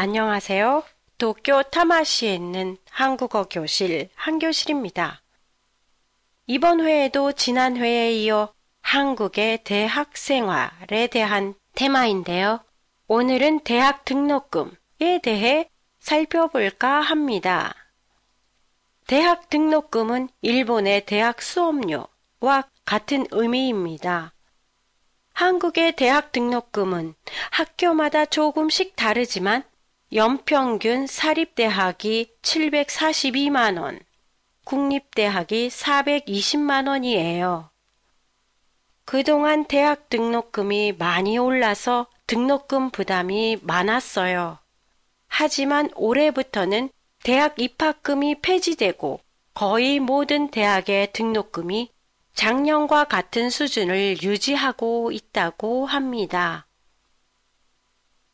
안녕하세요. 도쿄 타마시에 있는 한국어 교실 한교실입니다. 이번 회에도 지난 회에 이어 한국의 대학 생활에 대한 테마인데요. 오늘은 대학 등록금에 대해 살펴볼까 합니다. 대학 등록금은 일본의 대학 수업료와 같은 의미입니다. 한국의 대학 등록금은 학교마다 조금씩 다르지만 연평균 사립대학이 742만원, 국립대학이 420만원이에요. 그동안 대학 등록금이 많이 올라서 등록금 부담이 많았어요. 하지만 올해부터는 대학 입학금이 폐지되고 거의 모든 대학의 등록금이 작년과 같은 수준을 유지하고 있다고 합니다.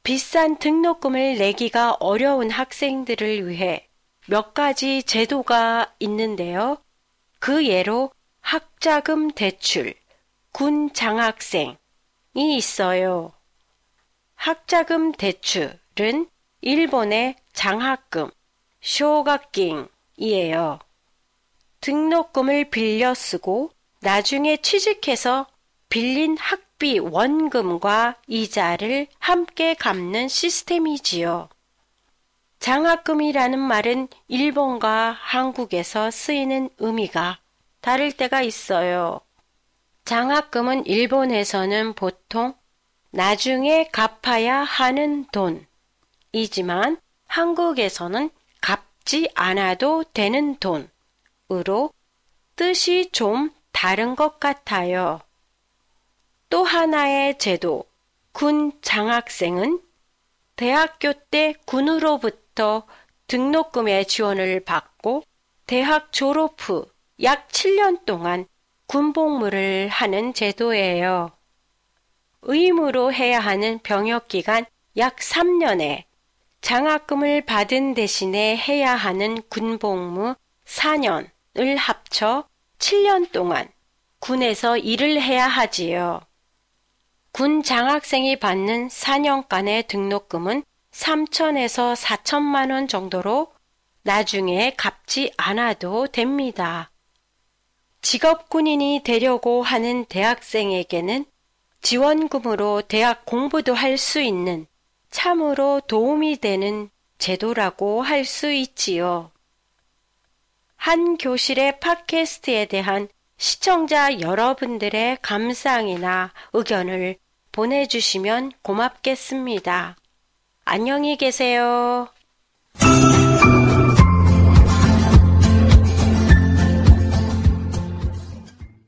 비싼 등록금을 내기가 어려운 학생들을 위해 몇 가지 제도가 있는데요. 그 예로 학자금 대출, 군 장학생이 있어요. 학자금 대출은 일본의 장학금, 쇼각깅이에요. 등록금을 빌려 쓰고 나중에 취직해서 빌린 학비 원금과 이자를 함께 갚는 시스템이지요. 장학금이라는 말은 일본과 한국에서 쓰이는 의미가 다를 때가 있어요. 장학금은 일본에서는 보통 나중에 갚아야 하는 돈이지만 한국에서는 갚지 않아도 되는 돈으로 뜻이 좀 다른 것 같아요. 또 하나의 제도, 군 장학생은 대학교 때 군으로부터 등록금의 지원을 받고 대학 졸업 후 약 7년 동안 군복무를 하는 제도예요. 의무로 해야 하는 병역 기간 약 3년에 장학금을 받은 대신에 해야 하는 군복무 4년을 합쳐 7년 동안 군에서 일을 해야 하지요. 군 장학생이 받는 4년간의 등록금은 3천에서 4천만 원 정도로 나중에 갚지 않아도 됩니다. 직업 군인이 되려고 하는 대학생에게는 지원금으로 대학 공부도 할 수 있는 참으로 도움이 되는 제도라고 할 수 있지요. 한 교실의 팟캐스트에 대한 시청자 여러분들의 감상이나 의견을 보내주시면 고맙겠습니다. 안녕히 계세요.